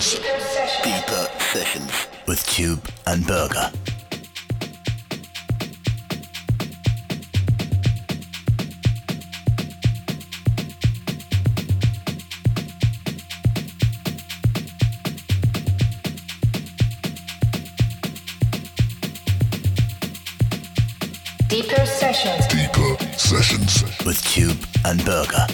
sessions. Deeper sessions with Tube and Berger. Deeper sessions. Deeper sessions with Tube and Berger.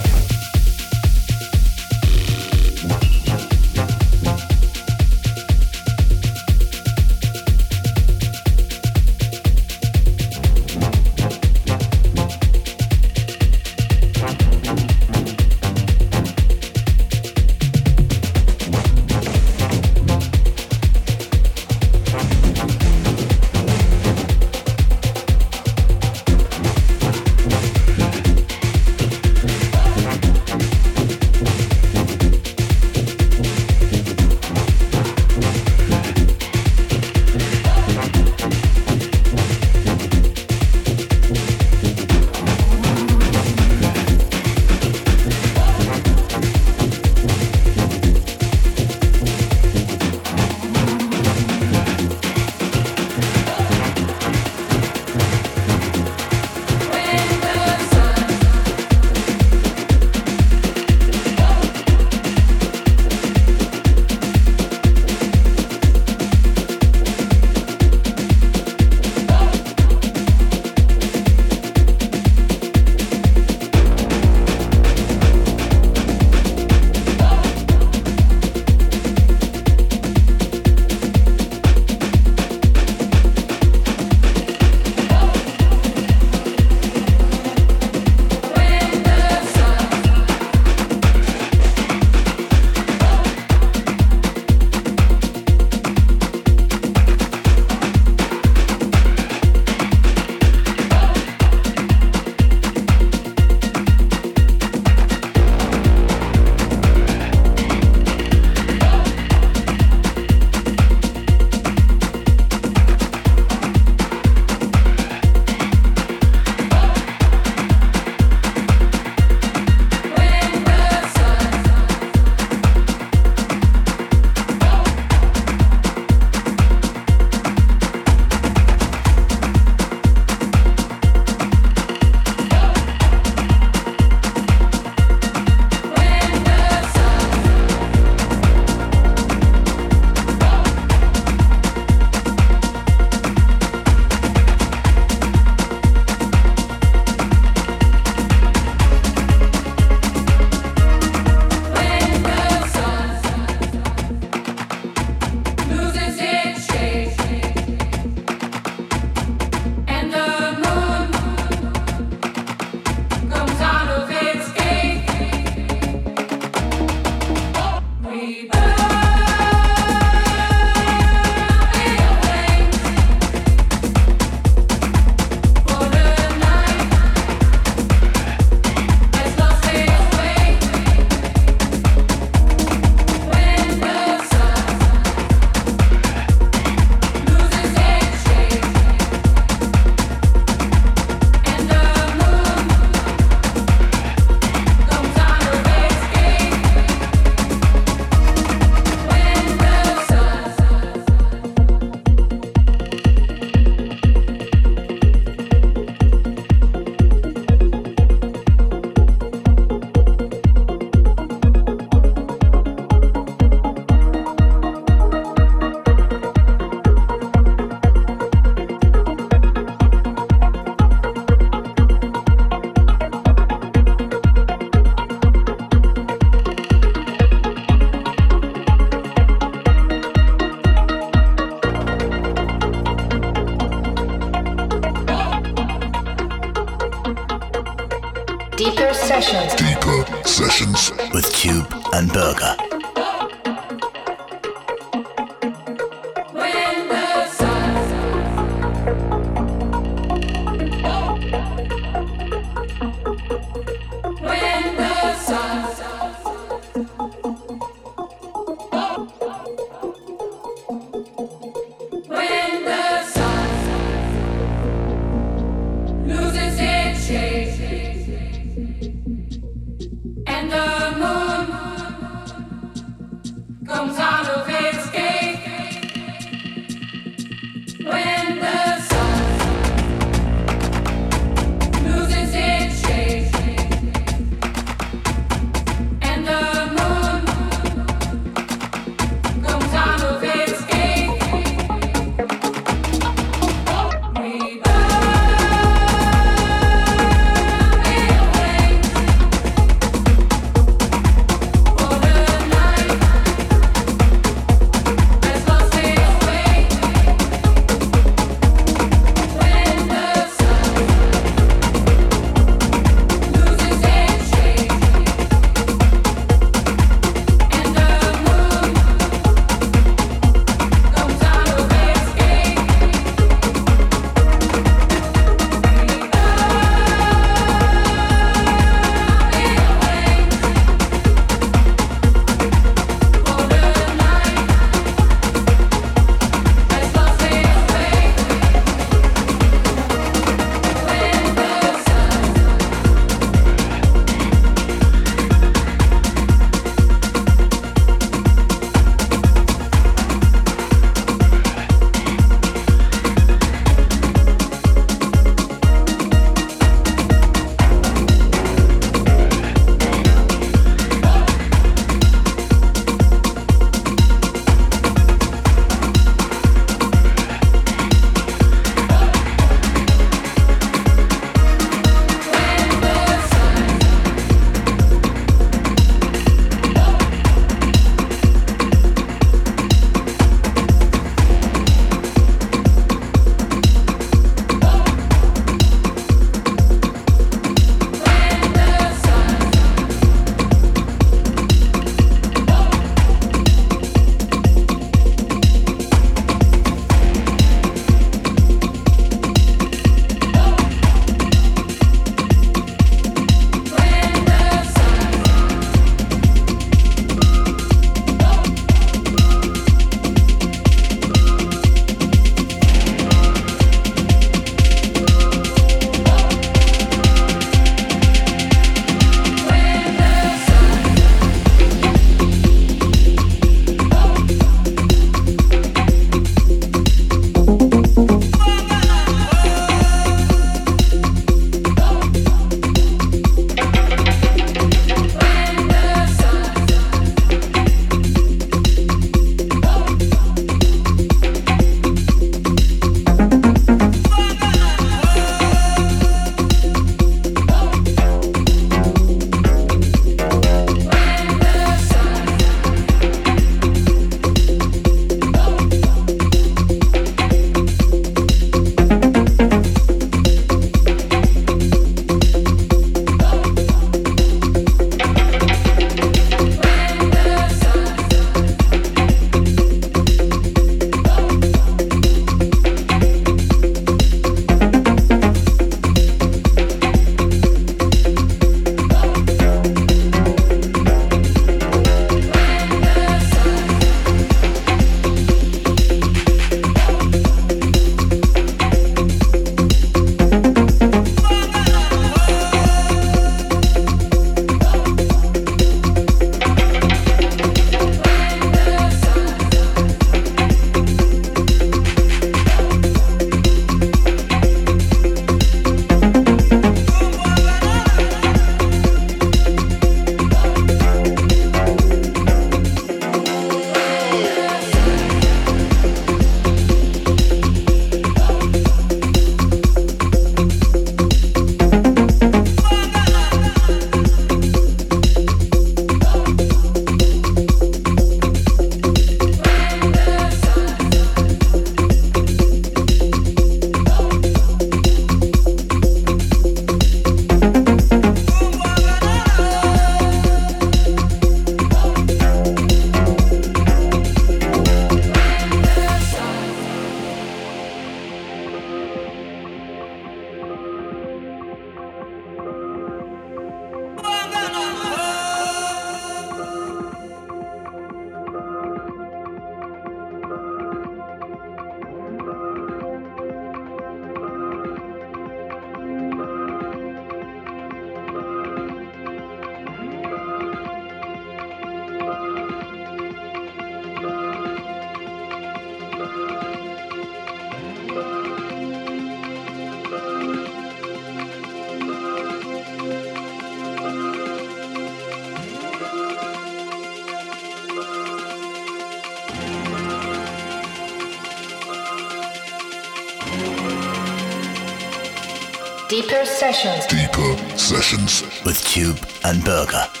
Deeper Sessions. Deeper Sessions. With Tube and Berger.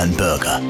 and Berger.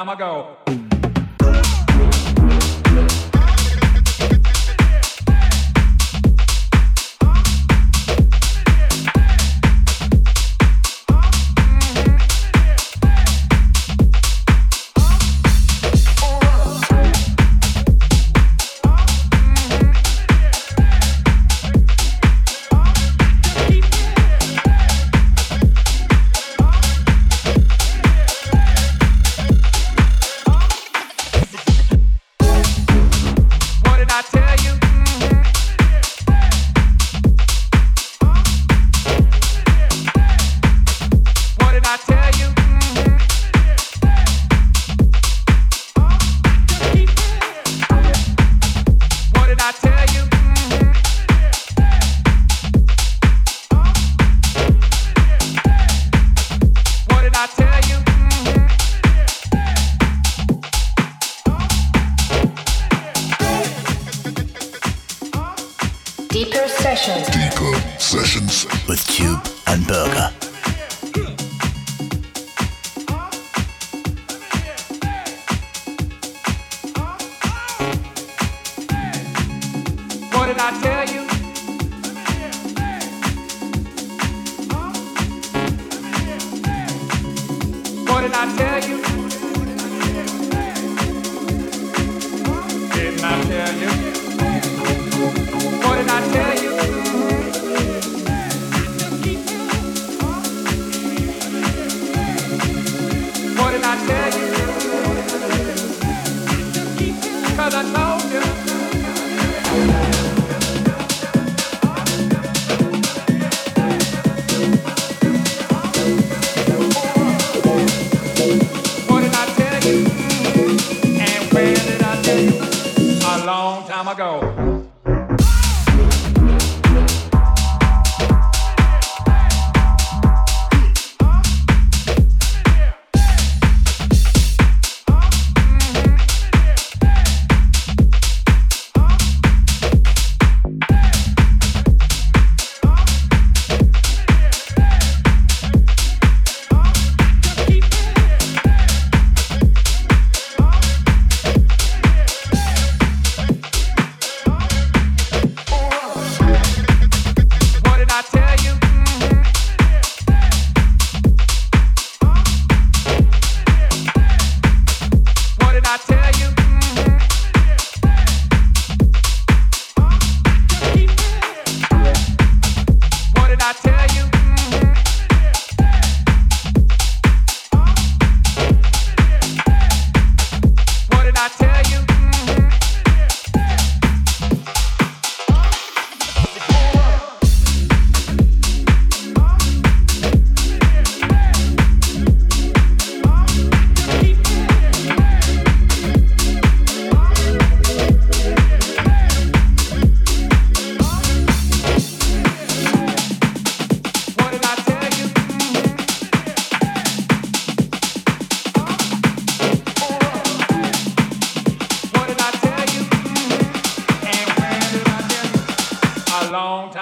time ago.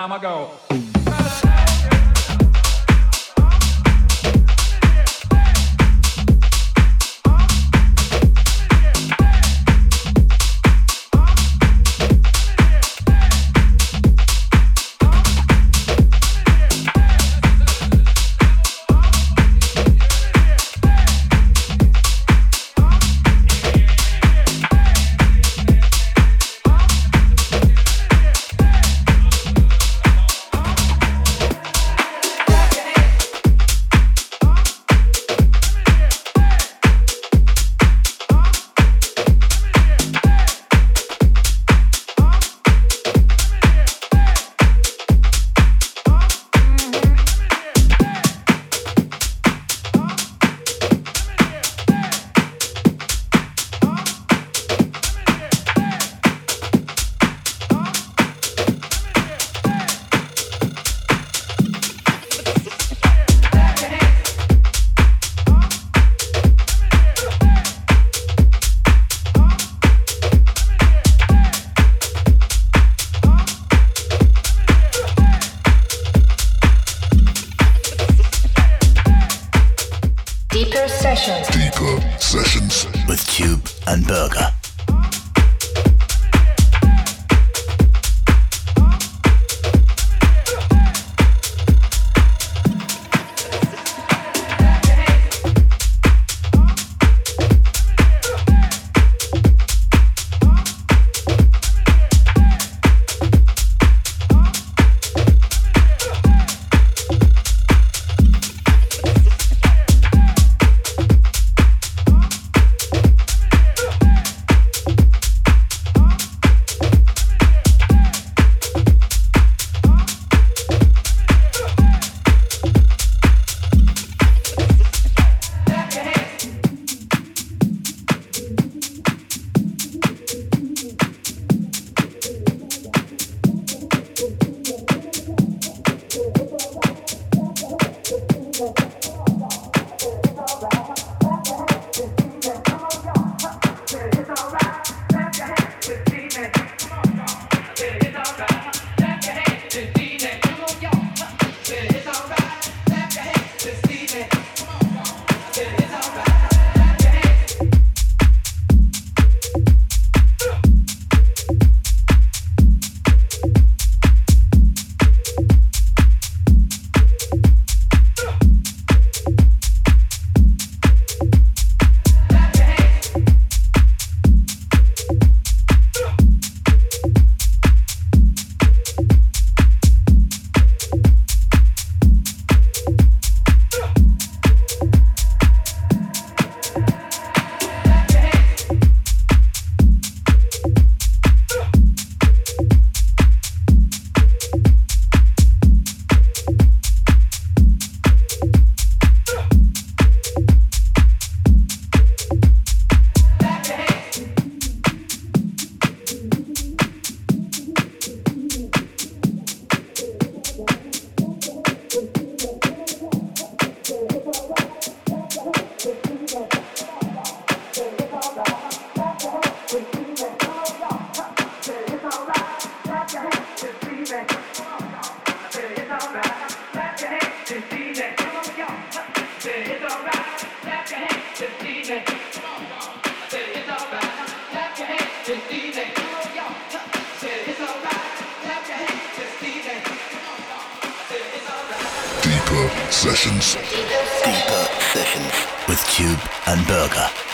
time ago. Sessions. Deeper Sessions with Tube and Berger.